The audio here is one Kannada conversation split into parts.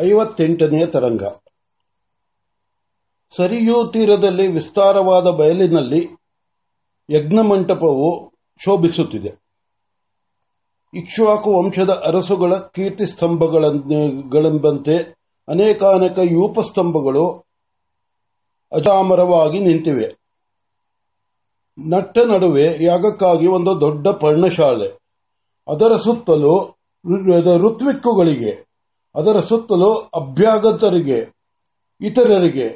ಐವತ್ತೆಂಟನೆಯ ತರಂಗ. ಸರಿಯೂ ತೀರದಲ್ಲಿ ವಿಸ್ತಾರವಾದ ಬಯಲಿನಲ್ಲಿ ಯಜ್ಞಮಂಟಪವು ಶೋಭಿಸುತ್ತಿದೆ. ಇಕ್ಷ್ವಾಕು ವಂಶದ ಅರಸುಗಳ ಕೀರ್ತಿ ಸ್ತಂಭಗಳೆಂಬಂತೆ ಅನೇಕಾನೇಕ ಯೂಪಸ್ತಂಭಗಳು ಅಜಾಮರವಾಗಿ ನಿಂತಿವೆ. ನಟ್ಟ ನಡುವೆ ಯಾಗಕ್ಕಾಗಿ ಒಂದು ದೊಡ್ಡ ಪರ್ಣಶಾಲೆ. ಅದರ ಸುತ್ತಲೂ ಋತ್ವಿಕ್ಕುಗಳಿಗೆ ಅದರ ಸುತ್ತಲೂ ಅಭ್ಯಾಗತರಿಗೆ, ಇತರರಿಗೆ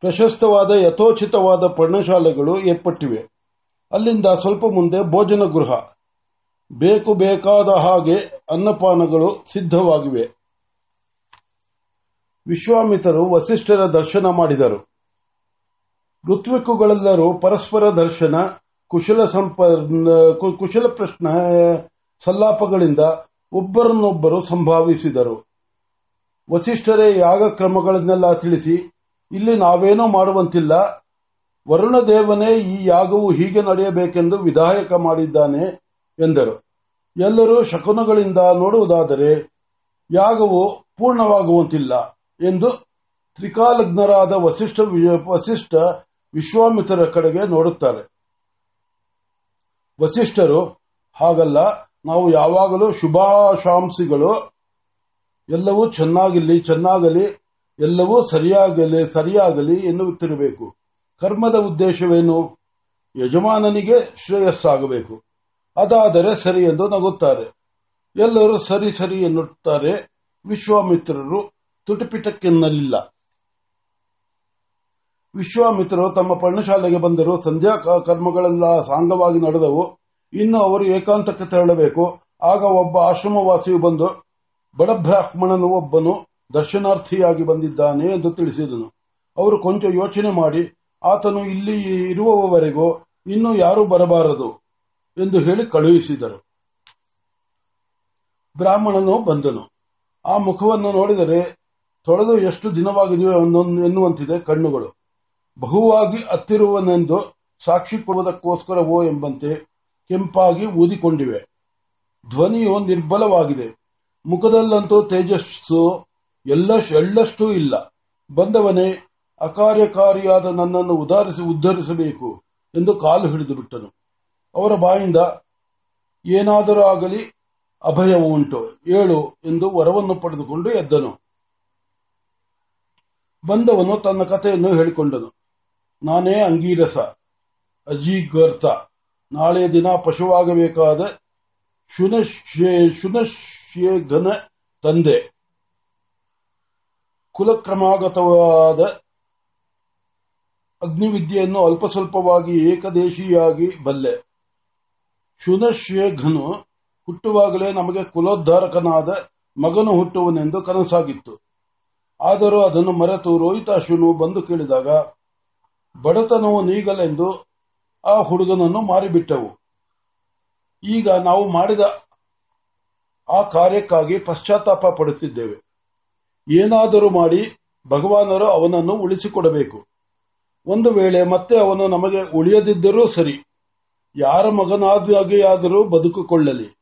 ಪ್ರಶಸ್ತವಾದ ಯಥೋಚಿತವಾದ ಪರ್ಣಶಾಲೆಗಳು ಏರ್ಪಟ್ಟಿವೆ. ಅಲ್ಲಿಂದ ಸ್ವಲ್ಪ ಮುಂದೆ ಭೋಜನ ಗೃಹ ಬೇಕು ಬೇಕಾದ ಹಾಗೆ ಅನ್ನಪಾನಗಳು ಸಿದ್ಧವಾಗಿವೆ. ವಿಶ್ವಾಮಿತರು ವಸಿಷ್ಠರ ದರ್ಶನ ಮಾಡಿದರು. ಋತ್ವಿಕುಗಳೆಲ್ಲರೂ ಪರಸ್ಪರ ದರ್ಶನ, ಕುಶಲ ಸಂಪ ಕುಶಲ ಪ್ರಶ್ನ, ಸಲ್ಲಾಪಗಳಿಂದ ಒಬ್ಬರನ್ನೊಬ್ಬರು ಸಂಭಾವಿಸಿದರು. ವಸಿಷ್ಠರೇ, ಯಾಗ ಕ್ರಮಗಳನ್ನೆಲ್ಲ ತಿಳಿಸಿ, ಇಲ್ಲಿ ನಾವೇನೂ ಮಾಡುವಂತಿಲ್ಲ. ವರುಣದೇವನೇ, ಈ ಯಾಗವು ಹೀಗೆ ನಡೆಯಬೇಕೆಂದು ವಿಧಾಯಕ ಮಾಡಿದ್ದಾನೆ ಎಂದರು. ಎಲ್ಲರೂ ಶಕುನಗಳಿಂದ ನೋಡುವುದಾದರೆ, ಯಾಗವು ಪೂರ್ಣವಾಗುವಂತಿಲ್ಲ ಎಂದು ತ್ರಿಕಾಲಜ್ಞರಾದ ವಸಿಷ್ಠ ವಸಿಷ್ಠ ವಿಶ್ವಾಮಿತ್ರರ ಕಡೆಗೆ ನೋಡುತ್ತಾರೆ. ವಸಿಷ್ಠರು, ಹಾಗಲ್ಲ ನಾವು ಯಾವಾಗಲೂ ಶುಭಾಶಾಂಸಿಗಳು. ಎಲ್ಲವೂ ಚೆನ್ನಾಗಿರಲಿ, ಚೆನ್ನಾಗಲಿ, ಎಲ್ಲವೂ ಸರಿಯಾಗಲಿ ಸರಿಯಾಗಲಿ ಎನ್ನುತ್ತಿರಬೇಕು. ಕರ್ಮದ ಉದ್ದೇಶವೇನು? ಯಜಮಾನನಿಗೆ ಶ್ರೇಯಸ್ಸಾಗಬೇಕು. ಅದಾದರೆ ಸರಿ ಎಂದು ನಗುತ್ತಾರೆ. ಎಲ್ಲರೂ ಸರಿ ಸರಿ ಎನ್ನುತ್ತಾರೆ. ವಿಶ್ವಾಮಿತ್ರರು ತುಟಿಪಿಟಕ್ಕೆನ್ನಲಿಲ್ಲ. ವಿಶ್ವಾಮಿತ್ರರು ತಮ್ಮ ಪರ್ಣಶಾಲೆಗೆ ಬಂದರು. ಸಂಧ್ಯಾ ಕರ್ಮಗಳೆಲ್ಲ ಸಾಂಗವಾಗಿ ನಡೆದವು. ಇನ್ನು ಅವರು ಏಕಾಂತಕ್ಕೆ ತೆರಳಬೇಕು. ಆಗ ಒಬ್ಬ ಆಶ್ರಮವಾಸಿಯು ಬಂದು ಬಡಬ್ರಾಹ್ಮಣನು ಒಬ್ಬನು ದರ್ಶನಾರ್ಥಿಯಾಗಿ ಬಂದಿದ್ದಾನೆ ಎಂದು ತಿಳಿಸಿದನು. ಅವರು ಕೊಂಚ ಯೋಚನೆ ಮಾಡಿ, ಆತನು ಇಲ್ಲಿ ಇರುವವರೆಗೂ ಇನ್ನೂ ಯಾರೂ ಬರಬಾರದು ಎಂದು ಹೇಳಿ ಕಳುಹಿಸಿದರು. ಬ್ರಾಹ್ಮಣನು ಬಂದನು. ಆ ಮುಖವನ್ನು ನೋಡಿದರೆ, ತೊಳೆದು ಎಷ್ಟು ದಿನವಾಗಿದೆಯೋ ಎನ್ನುವಂತಿದೆ ಕಣ್ಣುಗಳು. ಬಹುವಾಗಿ ಹತ್ತಿರುವನೆಂದು ಸಾಕ್ಷಿ ಕೊಡುವುದಕ್ಕೋಸ್ಕರವೋ ಎಂಬಂತೆ ಕೆಂಪಾಗಿ ಊದಿಕೊಂಡಿವೆ. ಧ್ವನಿಯು ನಿರ್ಬಲವಾಗಿದೆ. ಮುಖದಲ್ಲಂತೂ ತೇಜಸ್ಸು ಎಲ್ಲ ಎಳ್ಳಷ್ಟೂ ಇಲ್ಲ. ಬಂದವನೇ, ಅಕಾರ್ಯಕಾರಿಯಾದ ನನ್ನನ್ನು ಉದಾರಿಸಿ ಉದ್ಧರಿಸಬೇಕು ಎಂದು ಕಾಲು ಹಿಡಿದು ಬಿಟ್ಟನು. ಅವರ ಬಾಯಿಂದ, ಏನಾದರೂ ಆಗಲಿ ಅಭಯವು ಉಂಟು, ಏಳು ಎಂದು ವರವನ್ನು ಪಡೆದುಕೊಂಡು ಎದ್ದನು. ಬಂದವನು ತನ್ನ ಕಥೆಯನ್ನು ಹೇಳಿಕೊಂಡನು. ನಾನೇ ಅಂಗೀರಸ, ಅಜೀಗರ್ತ. ನಾಳೆ ದಿನ ಪಶುವಾಗಬೇಕಾದ ಶುನಶ್ಯೇಘನ ತಂದೆ. ಕುಲಕ್ರಮಾಗತವಾದ ಅಗ್ನಿವಿದ್ಯೆಯನ್ನು ಅಲ್ಪ ಸ್ವಲ್ಪವಾಗಿ ಏಕದೇಶಿಯಾಗಿ ಬಲ್ಲೆ. ಶುನಶ್ಯೇಘನು ಹುಟ್ಟುವಾಗಲೇ ನಮಗೆ ಕುಲೋದ್ಧಾರಕನಾದ ಮಗನು ಹುಟ್ಟುವನೆಂದು ಕನಸಾಗಿತ್ತು. ಆದರೂ ಅದನ್ನು ಮರೆತು ರೋಹಿತಾಶುನು ಬಂದು ಕೇಳಿದಾಗ, ಬಡತನವು ನೀಗಲೆಂದು ಆ ಹುಡುಗನನ್ನು ಮಾರಿಬಿಟ್ಟವು. ಈಗ ನಾವು ಮಾಡಿದ ಆ ಕಾರ್ಯಕ್ಕಾಗಿ ಪಶ್ಚಾತ್ತಾಪ ಪಡುತ್ತಿದ್ದೇವೆ. ಏನಾದರೂ ಮಾಡಿ ಭಗವಾನರು ಅವನನ್ನು ಉಳಿಸಿಕೊಡಬೇಕು. ಒಂದು ವೇಳೆ ಮತ್ತೆ ಅವನು ನಮಗೆ ಉಳಿಯದಿದ್ದರೂ ಸರಿ. ಯಾರ ಮಗನಾದಾಗಿಯಾದರೂ ಬದುಕಿಕೊಳ್ಳಲಿ.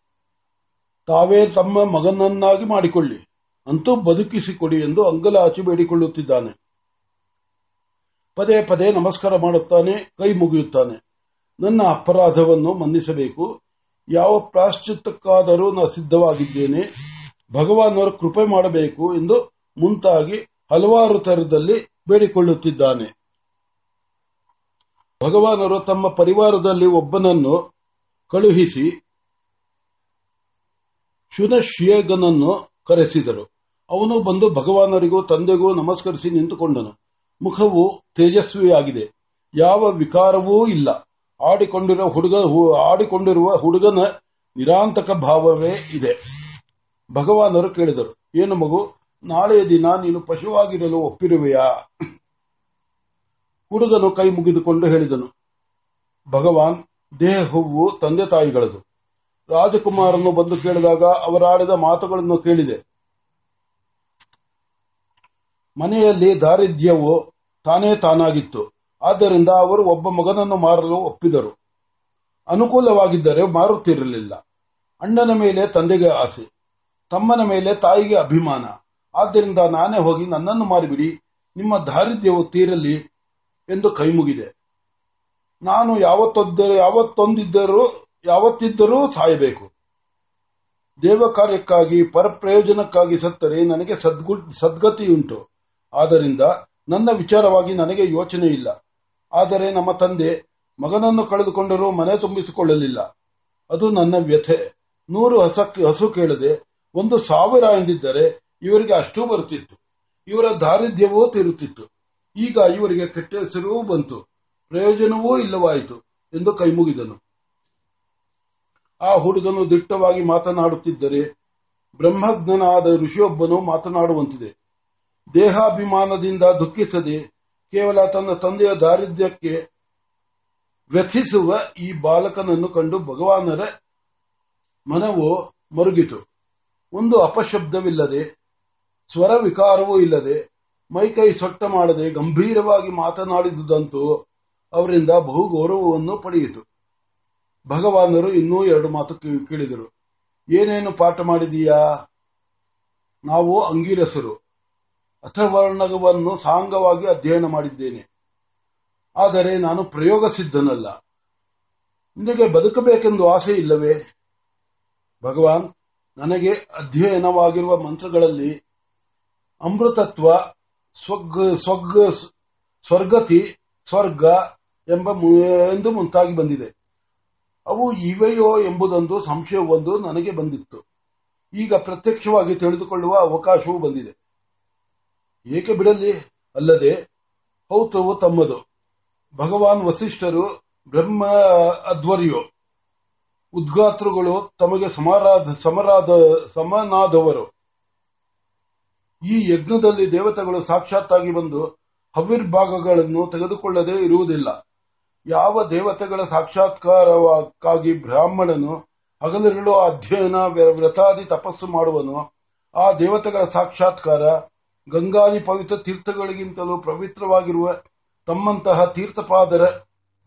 ತಾವೇ ತಮ್ಮ ಮಗನನ್ನಾಗಿ ಮಾಡಿಕೊಳ್ಳಿ. ಅಂತೂ ಬದುಕಿಸಿಕೊಡಿ ಎಂದು ಅಂಗಲಾಚಿ ಬೇಡಿಕೊಳ್ಳುತ್ತಿದ್ದಾನೆ. ಪದೇ ಪದೇ ನಮಸ್ಕಾರ ಮಾಡುತ್ತಾನೆ, ಕೈ ಮುಗಿಯುತ್ತಾನೆ. ನನ್ನ ಅಪರಾಧವನ್ನು ಮನ್ನಿಸಬೇಕು. ಯಾವ ಪ್ರಾಶ್ಚಿತ್ತಕ್ಕಾದರೂ ನಾನು ಸಿದ್ಧವಾಗಿದ್ದೇನೆ. ಭಗವಾನವರು ಕೃಪೆ ಮಾಡಬೇಕು ಎಂದು ಮುಂತಾಗಿ ಹಲವಾರು ತರದಲ್ಲಿ ಬೇಡಿಕೊಳ್ಳುತ್ತಿದ್ದಾನೆ. ಭಗವಾನರು ತಮ್ಮ ಪರಿವಾರದಲ್ಲಿ ಒಬ್ಬನನ್ನು ಕಳುಹಿಸಿ ಶುನಶ್ಯೇಗನನ್ನು ಕರೆಸಿದರು. ಅವನು ಬಂದು ಭಗವಾನರಿಗೂ ತಂದೆಗೂ ನಮಸ್ಕರಿಸಿ ನಿಂತುಕೊಂಡನು. ಮುಖವು ತೇಜಸ್ವಿಯಾಗಿದೆ. ಯಾವ ವಿಕಾರವೂ ಇಲ್ಲ. ಆಡಿಕೊಂಡಿರುವ ಹುಡುಗ ಆಡಿಕೊಂಡಿರುವ ಹುಡುಗನ ನಿರಾಂತಕ ಭಾವವೇ ಇದೆ. ಭಗವಾನರು ಕೇಳಿದರು, ಏನು ಮಗು, ನಾಳೆಯ ದಿನ ನೀನು ಪಶುವಾಗಿರಲು ಒಪ್ಪಿರುವೆಯಾ? ಹುಡುಗನು ಕೈ ಮುಗಿದುಕೊಂಡು ಹೇಳಿದನು, ಭಗವಾನ್, ದೇಹವು ತಂದೆ ತಾಯಿಗಳದು. ರಾಜಕುಮಾರನು ಬಂದು ಕೇಳಿದಾಗ ಅವರಾಡಿದ ಮಾತುಗಳನ್ನು ಕೇಳಿದೆ, ಮನೆಯಲ್ಲಿ ದಾರಿದ್ರ್ಯವು ತಾನೇ ತಾನಾಗಿತ್ತು. ಆದ್ದರಿಂದ ಅವರು ಒಬ್ಬ ಮಗನನ್ನು ಮಾರಲು ಒಪ್ಪಿದರು. ಅನುಕೂಲವಾಗಿದ್ದರೆ ಮಾರುತ್ತಿರಲಿಲ್ಲ. ಅಣ್ಣನ ಮೇಲೆ ತಂದೆಗೆ ಆಸೆ. ತಮ್ಮನ ಮೇಲೆ ತಾಯಿಗೆ ಅಭಿಮಾನ. ಆದ್ದರಿಂದ ನಾನೇ ಹೋಗಿ ನನ್ನನ್ನು ಮಾರಿಬಿಡಿ, ನಿಮ್ಮ ದಾರಿದ್ರ್ಯವು ತೀರಲಿ ಎಂದು ಕೈಮುಗಿದೆ. ನಾನು ಯಾವತ್ತೊದ್ದರೂ, ಯಾವತ್ತೊಂದಿದ್ದರೂ, ಯಾವತ್ತಿದ್ದರೂ ಸಾಯಬೇಕು. ದೇವ ಕಾರ್ಯಕ್ಕಾಗಿ ಪರಪ್ರಯೋಜನಕ್ಕಾಗಿ ಸತ್ತರೆ ನನಗೆ ಸದ್ಗು, ಸದ್ಗತಿಯುಂಟು. ಆದ್ದರಿಂದ ನನ್ನ ವಿಚಾರವಾಗಿ ನನಗೆ ಯೋಚನೆ ಇಲ್ಲ ಆದರೆ ನಮ್ಮ ತಂದೆ ಮಗನನ್ನು ಕಳೆದುಕೊಂಡರೂ ಮನೆ ತುಂಬಿಸಿಕೊಳ್ಳಲಿಲ್ಲ. ಅದು ನನ್ನ ವ್ಯಥೆ. ನೂರು ಹಸಕ್ಕೆ ಹಸು ಕೇಳದೆ ಒಂದು ಸಾವಿರ ಎಂದಿದ್ದರೆ ಇವರಿಗೆ ಅಷ್ಟೂ ಬರುತ್ತಿತ್ತು. ಇವರ ದಾರಿದ್ರ್ಯವೂ ತೀರುತ್ತಿತ್ತು. ಈಗ ಇವರಿಗೆ ಕೆಟ್ಟ ಹೆಸರೂ ಬಂತು. ಪ್ರಯೋಜನವೂ ಇಲ್ಲವಾಯಿತು ಎಂದು ಕೈಮುಗಿದನು ಆ ಹುಡುಗನು ದಿಟ್ಟವಾಗಿ ಮಾತನಾಡುತ್ತಿದ್ದರೆ ಬ್ರಹ್ಮಜ್ಞನಾದ ಋಷಿಯೊಬ್ಬನು ಮಾತನಾಡುವಂತಿದೆ. ದೇಹಾಭಿಮಾನದಿಂದ ದುಃಖಿಸದೆ ಕೇವಲ ತನ್ನ ತಂದೆಯ ದಾರಿದ್ರ್ಯಕ್ಕೆ ವ್ಯಥಿಸುವ ಈ ಬಾಲಕನನ್ನು ಕಂಡು ಭಗವಾನರ ಮನವು ಮರುಗಿತು. ಒಂದು ಅಪಶಬ್ದವಿಲ್ಲದೆ, ಸ್ವರ ವಿಕಾರವೂ ಇಲ್ಲದೆ ಮೈಕೈ ಸೊಟ್ಟ ಮಾಡದೆ ಗಂಭೀರವಾಗಿ ಮಾತನಾಡಿದುದಂತೂ ಅವರಿಂದ ಬಹು ಗೌರವವನ್ನು ಪಡೆಯಿತು. ಭಗವಾನರು ಇನ್ನೂ ಎರಡು ಮಾತು ಕೇಳಿದರು. ಏನೇನು ಪಾಠ ಮಾಡಿದೀಯಾ? ನಾವು ಅಂಗೀರಸರು. ಅಥವರ್ಣವನ್ನು ಸಾಂಗವಾಗಿ ಅಧ್ಯಯನ ಮಾಡಿದ್ದೇನೆ. ಆದರೆ ನಾನು ಪ್ರಯೋಗ ಸಿದ್ಧನಲ್ಲ ನಿನಗೆ ಬದುಕಬೇಕೆಂದು ಆಸೆ ಇಲ್ಲವೇ? ಭಗವಾನ್, ನನಗೆ ಅಧ್ಯಯನವಾಗಿರುವ ಮಂತ್ರಗಳಲ್ಲಿ ಅಮೃತತ್ವ, ಸ್ವಗ್ ಸ್ವಗ್, ಸ್ವರ್ಗತಿ, ಸ್ವರ್ಗ ಎಂಬ ಎಂದು ಮುಂತಾಗಿ ಬಂದಿದೆ. ಅವು ಇವೆಯೋ ಎಂಬುದೊಂದು ಸಂಶಯವೊಂದು ನನಗೆ ಬಂದಿತ್ತು. ಈಗ ಪ್ರತ್ಯಕ್ಷವಾಗಿ ತಿಳಿದುಕೊಳ್ಳುವ ಅವಕಾಶವೂ ಬಂದಿದೆ. ಏಕೆ ಬಿಡಲಿ? ಅಲ್ಲದೆ ಪೌತ್ರವು ತಮ್ಮದು. ಭಗವಾನ್ ವಸಿಷ್ಠರು ಬ್ರಹ್ಮ ಅಧ್ವರ್ಯೋ. ಉದ್ಗಾತೃಗಳು ತಮಗೆ ಸಮರಾದ ಸಮರಾದ ಸಮನಾದವರು. ಈ ಯಜ್ಞದಲ್ಲಿ ದೇವತೆಗಳು ಸಾಕ್ಷಾತ್ತಾಗಿ ಬಂದು ಹವ್ಯರ್ಭಾಗಗಳನ್ನು ತೆಗೆದುಕೊಳ್ಳದೆ ಇರುವುದಿಲ್ಲ. ಯಾವ ದೇವತೆಗಳ ಸಾಕ್ಷಾತ್ಕಾರಕ್ಕಾಗಿ ಬ್ರಾಹ್ಮಣನು ಹಗಲಿರುಳು ಅಧ್ಯಯನ ವ್ರ- ವ್ರತಾದಿ ತಪಸ್ಸು ಮಾಡುವನು, ಆ ದೇವತೆಗಳ ಸಾಕ್ಷಾತ್ಕಾರ ಗಂಗಾದಿ ಪವಿತ್ರ ತೀರ್ಥಗಳಿಗಿಂತಲೂ ಪವಿತ್ರವಾಗಿರುವ ತಮ್ಮಂತಹ ತೀರ್ಥಪಾದರ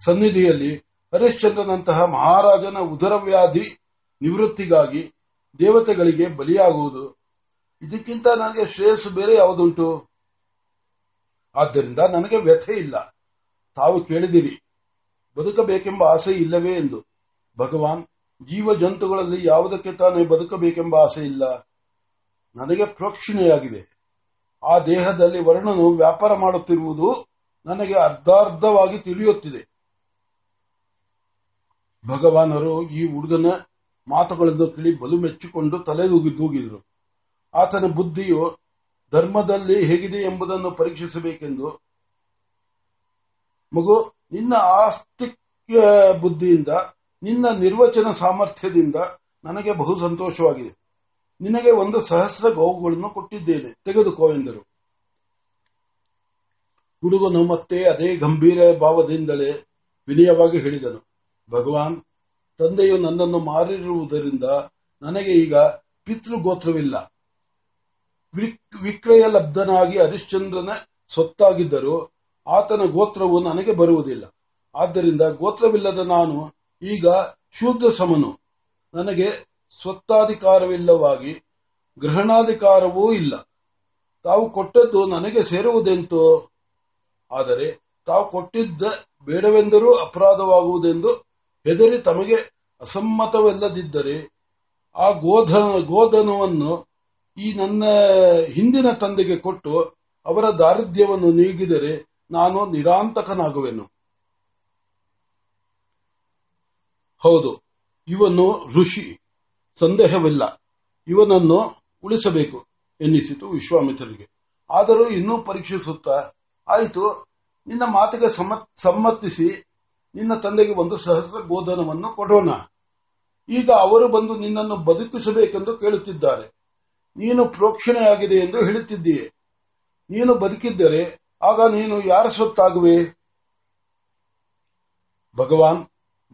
ಸನ್ನಿಧಿಯಲ್ಲಿ ಹರಿಶ್ಚಂದ್ರನಂತಹ ಮಹಾರಾಜನ ಉದರವ್ಯಾಧಿ ನಿವೃತ್ತಿಗಾಗಿ ದೇವತೆಗಳಿಗೆ ಬಲಿಯಾಗುವುದು. ಇದಕ್ಕಿಂತ ನನಗೆ ಶ್ರೇಯಸ್ಸು ಬೇರೆ ಯಾವುದುಂಟು? ಆದ್ದರಿಂದ ನನಗೆ ವ್ಯಥೆ ಇಲ್ಲ. ತಾವು ಕೇಳಿದಿರಿ ಬದುಕಬೇಕೆಂಬ ಆಸೆ ಇಲ್ಲವೇ ಎಂದು. ಭಗವಾನ್ ಜೀವ ಜಂತುಗಳಲ್ಲಿ ಯಾವುದಕ್ಕೆ ತಾನೇ ಬದುಕಬೇಕೆಂಬ ಆಸೆ ಇಲ್ಲ. ನನಗೆ ಪ್ರೋಕ್ಷಣೆಯಾಗಿದೆ. ಆ ದೇಹದಲ್ಲಿ ವರ್ಣನು ವ್ಯಾಪಾರ ಮಾಡುತ್ತಿರುವುದು ನನಗೆ ಅರ್ಧಾರ್ಧವಾಗಿ ತಿಳಿಯುತ್ತಿದೆ. ಭಗವಾನರು ಈ ಹುಡುಗನ ಮಾತುಗಳನ್ನು ತಿಳಿ ಬಲು ಮೆಚ್ಚಿಕೊಂಡು ತಲೆ ದೂಗಿ ದೂಗಿದರು. ಆತನ ಬುದ್ಧಿಯು ಧರ್ಮದಲ್ಲಿ ಹೇಗಿದೆ ಎಂಬುದನ್ನು ಪರೀಕ್ಷಿಸಬೇಕೆಂದು. ಮಗು, ನಿನ್ನ ಆಸ್ತಿಕ್ಯ ಬುದ್ಧಿಯಿಂದ, ನಿನ್ನ ನಿರ್ವಚನ ಸಾಮರ್ಥ್ಯದಿಂದ ನನಗೆ ಬಹು ಸಂತೋಷವಾಗಿದೆ. ನಿನಗೆ ಒಂದು ಸಹಸ್ರ ಗೋವುಗಳನ್ನು ಕೊಟ್ಟಿದ್ದೇನೆ. ತೆಗೆದುಕೋ ಎಂದರು. ಹುಡುಗನು ಮತ್ತೆ ಅದೇ ಗಂಭೀರ ಭಾವದಿಂದಲೇ ವಿನಯವಾಗಿ ಹೇಳಿದನು. ಭಗವಾನ್, ತಂದೆಯು ನನ್ನನ್ನು ಮಾರಿರುವುದರಿಂದ ನನಗೆ ಈಗ ಪಿತೃಗೋತ್ರವಿಲ್ಲ. ಗೋತ್ರವಿಲ್ಲ ವಿಕ್ರಯ ಲಬ್ಧನಾಗಿ ಹರಿಶ್ಚಂದ್ರನ ಸ್ವತ್ತಾಗಿದ್ದರೂ ಆತನ ಗೋತ್ರವು ನನಗೆ ಬರುವುದಿಲ್ಲ. ಆದ್ದರಿಂದ ಗೋತ್ರವಿಲ್ಲದ ನಾನು ಈಗ ಶೂದ್ರ ಸಮನು ನನಗೆ ಸ್ವತ್ತಾಧಿಕಾರವಿಲ್ಲವಾಗಿ ಗ್ರಹಣಾಧಿಕಾರವೂ ಇಲ್ಲ. ತಾವು ಕೊಟ್ಟದ್ದು ನನಗೆ ಸೇರುವುದೆಂತೋ? ಆದರೆ ತಾವು ಕೊಟ್ಟಿದ್ದ ಬೇಡವೆಂದರೂ ಅಪರಾಧವಾಗುವುದೆಂದು ಹೆದರಿ ತಮಗೆ ಅಸಮ್ಮತವಿಲ್ಲದಿದ್ದರೆ ಆ ಗೋಧನ, ಗೋಧನವನ್ನು ಈ ನನ್ನ ಹಿಂದಿನ ತಂದೆಗೆ ಕೊಟ್ಟು ಅವರ ದಾರಿದ್ರ್ಯವನ್ನು ನೀಗಿದರೆ ನಾನು ನಿರಾಂತಕನಾಗುವೆನು. ಹೌದು, ಇವನು ಋಷಿ. ಸಂದೇಹವಿಲ್ಲ. ಇವನನ್ನು ಉಳಿಸಬೇಕು ಎನ್ನಿಸಿತು ವಿಶ್ವಾಮಿತ್ರರಿಗೆ. ಆದರೂ ಇನ್ನೂ ಪರೀಕ್ಷಿಸುತ್ತಾ, ಆಯಿತು, ನಿನ್ನ ಮಾತಿಗೆ ಸಮ್ಮತ್- ಸಮ್ಮತಿಸಿ, ನಿನ್ನ ತಂದೆಗೆ ಒಂದು ಸಹಸ್ರ ಗೋಧನವನ್ನು ಕೊಡೋಣ. ಈಗ ಅವರು ಬಂದು ನಿನ್ನನ್ನು ಬದುಕಿಸಬೇಕೆಂದು ಕೇಳುತ್ತಿದ್ದಾರೆ. ನೀನು ಪ್ರೋಕ್ಷಣೆಯಾಗಿದೆ ಎಂದು ಹೇಳುತ್ತಿದ್ದೀಯೆ. ನೀನು ಬದುಕಿದ್ದರೆ ಆಗ ನೀನು ಯಾರ ಸ್ವತ್ತಾಗುವೆ? ಭಗವಾನ್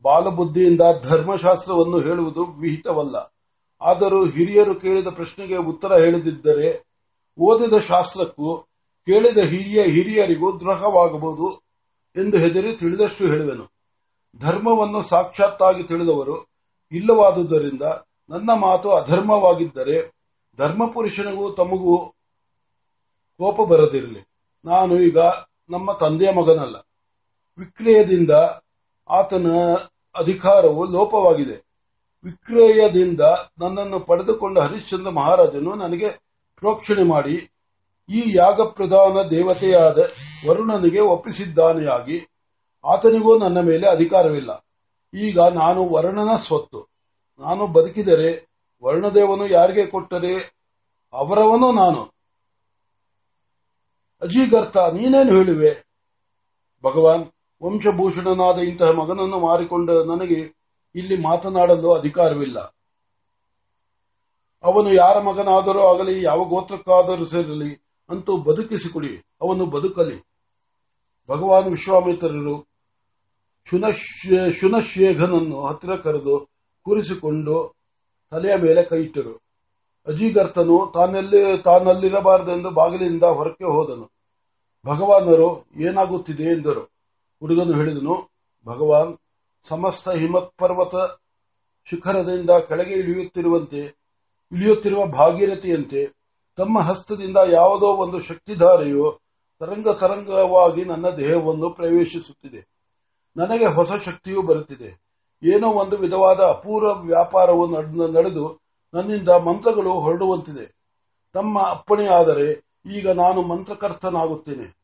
ಬಾಲಬುದ್ಧಿಯಿಂದ ಧರ್ಮಶಾಸ್ತ್ರವನ್ನು ಹೇಳುವುದು ವಿಹಿತವಲ್ಲ. ಆದರೂ ಹಿರಿಯರು ಕೇಳಿದ ಪ್ರಶ್ನೆಗೆ ಉತ್ತರ ಹೇಳದಿದ್ದರೆ ಓದಿದ ಶಾಸ್ತ್ರಕ್ಕೂ ಕೇಳಿದ ಹಿರಿಯ ಹಿರಿಯರಿಗೂ ದ್ರೋಹವಾಗಬಹುದು ಎಂದು ಹೆದರಿ ತಿಳಿದಷ್ಟು ಹೇಳುವೆನು. ಧರ್ಮವನ್ನು ಸಾಕ್ಷಾತ್ತಾಗಿ ತಿಳಿದವರು ಇಲ್ಲವಾದುದರಿಂದ ನನ್ನ ಮಾತು ಅಧರ್ಮವಾಗಿದ್ದರೆ ಧರ್ಮಪುರುಷನಿಗೂ ತಮಗೂ ಕೋಪ ಬರದಿರಲಿ. ನಾನು ಈಗ ನಮ್ಮ ತಂದೆಯ ಮಗನಲ್ಲ. ವಿಕ್ರಯದಿಂದ ಆತನ ಅಧಿಕಾರವು ಲೋಪವಾಗಿದೆ. ವಿಕ್ರಯದಿಂದ ನನ್ನನ್ನು ಪಡೆದುಕೊಂಡ ಹರಿಶ್ಚಂದ್ರ ಮಹಾರಾಜನು ನನಗೆ ಪ್ರೋಕ್ಷಣೆ ಮಾಡಿ, ಈ ಯಾಗ ಪ್ರಧಾನ ದೇವತೆಯಾದ ವರುಣನಿಗೆ ಒಪ್ಪಿಸಿದ್ದಾನೆಯಾಗಿ, ಆತನಿಗೂ ನನ್ನ ಮೇಲೆ ಅಧಿಕಾರವಿಲ್ಲ. ಈಗ ನಾನು ವರುಣನ ಸ್ವತ್ತು. ನಾನು ಬದುಕಿದರೆ ವರುಣದೇವನು ಯಾರಿಗೆ ಕೊಟ್ಟರೆ ಅವರವನು ನಾನು. ಅಜೀಗರ್ಥ, ನೀನೇನು ಹೇಳುವೆ? ಭಗವಾನ್, ವಂಶಭೂಷಣನಾದ ಇಂತಹ ಮಗನನ್ನು ಮಾರಿಕೊಂಡ ನನಗೆ ಇಲ್ಲಿ ಮಾತನಾಡಲು ಅಧಿಕಾರವಿಲ್ಲ. ಅವನು ಯಾರ ಮಗನಾದರೂ ಆಗಲಿ, ಯಾವ ಗೋತ್ರಕ್ಕಾದರೂ ಸೇರಲಿ ಅಂತೂ ಬದುಕಿಸಿಕೊಡಿ, ಅವನು ಬದುಕಲಿ. ಭಗವಾನ್ ವಿಶ್ವಾಮಿತ್ರರು ಶುನಶೇಘನನ್ನು ಹತ್ತಿರ ಕರೆದು ಕೂರಿಸಿಕೊಂಡು ತಲೆಯ ಮೇಲೆ ಕೈಯಿಟ್ಟರು ಅಜಿಗರ್ತನು ತಾನಲ್ಲಿ, ತಾನಲ್ಲಿರಬಾರದೆಂದು ಬಾಗಿಲಿನಿಂದ ಹೊರಕ್ಕೆ ಹೋದನು. ಭಗವಾನರು ಏನಾಗುತ್ತಿದೆ ಎಂದರು. ಹುಡುಗನು ಹೇಳಿದನು, ಭಗವಾನ್ ಸಮಸ್ತ ಹಿಮತ್ ಪರ್ವತ ಶಿಖರದಿಂದ ಕೆಳಗೆ ಇಳಿಯುತ್ತಿರುವಂತೆ, ಇಳಿಯುತ್ತಿರುವ ಭಾಗೀರಥಿಯಂತೆ, ತಮ್ಮ ಹಸ್ತದಿಂದ ಯಾವುದೋ ಒಂದು ಶಕ್ತಿಧಾರೆಯು ತರಂಗ ತರಂಗವಾಗಿ ನನ್ನ ದೇಹವನ್ನು ಪ್ರವೇಶಿಸುತ್ತಿದೆ. ನನಗೆ ಹೊಸ ಶಕ್ತಿಯು ಬರುತ್ತಿದೆ. ಏನೋ ಒಂದು ವಿಧವಾದ ಅಪೂರ್ವ ವ್ಯಾಪಾರವು ನಡ್- ನಡೆದು ನನ್ನಿಂದ ಮಂತ್ರಗಳು ಹೊರಡುವಂತಿದೆ. ತಮ್ಮ ಅಪ್ಪಣೆಯಾದರೆ ಈಗ ನಾನು ಮಂತ್ರಕರ್ತನಾಗುತ್ತೇನೆ.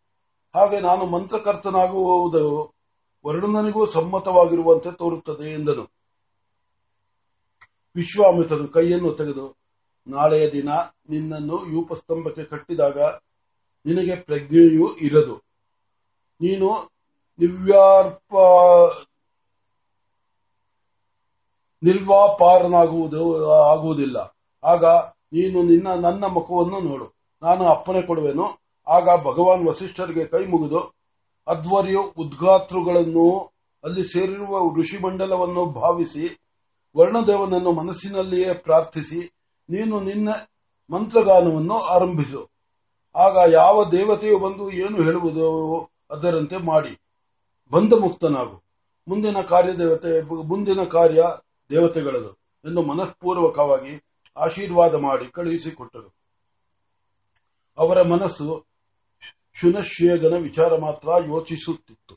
ಹಾಗೆ ನಾನು ಮಂತ್ರಕರ್ತನಾಗುವುದು ವರುಣನಿಗೂ ಸಮ್ಮತವಾಗಿರುವಂತೆ ತೋರುತ್ತದೆ ಎಂದನು. ವಿಶ್ವಾಮಿತ್ರನು ಕೈಯನ್ನು ತೆಗೆದು, ನಾಳೆಯ ದಿನ ನಿನ್ನನ್ನು ಯೂಪಸ್ತಂಭಕ್ಕೆ ಕಟ್ಟಿದಾಗ ನಿನಗೆ ಪ್ರಜ್ಞೆಯೂ ಇರದು. ನೀನು ನಿವ್ಯಾರ್ಪ ನಿರ್ವಾಪಾರನಾಗುವುದು, ಆಗುವುದಿಲ್ಲ. ಆಗ ನೀನು ನಿನ್ನ, ನನ್ನ ಮುಖವನ್ನು ನೋಡು. ನಾನು ಅಪ್ಪನೆ ಕೊಡುವೆನು. ಆಗ ಭಗವಾನ್ ವಸಿಷ್ಠರಿಗೆ ಕೈ ಮುಗಿದು ಅಧ್ವರ್ಯ ಉದ್ಘಾತೃಗಳನ್ನು ಅಲ್ಲಿ ಸೇರಿರುವ ಋಷಿಮಂಡಲವನ್ನು ಭಾವಿಸಿ, ವರ್ಣದೇವನನ್ನು ಮನಸ್ಸಿನಲ್ಲಿಯೇ ಪ್ರಾರ್ಥಿಸಿ, ನೀನು ನಿನ್ನ ಮಂತ್ರಗಾನವನ್ನು ಆರಂಭಿಸು. ಆಗ ಯಾವ ದೇವತೆಯು ಬಂದು ಏನು ಹೇಳುವುದು ಅದರಂತೆ ಮಾಡಿ. ಬಂಧ ಮುಕ್ತನಾಗು. ಮುಂದಿನ ಕಾರ್ಯದೇವತೆ ಮುಂದಿನ ಕಾರ್ಯ ದೇವತೆಗಳದು ಎಂದು ಮನಃಪೂರ್ವಕವಾಗಿ ಆಶೀರ್ವಾದ ಮಾಡಿ ಕಳುಹಿಸಿಕೊಟ್ಟರು. ಅವರ ಮನಸ್ಸು ಶುನಶ್ಯೇಗನ ವಿಚಾರ ಮಾತ್ರ ಯೋಚಿಸುತ್ತಿತ್ತು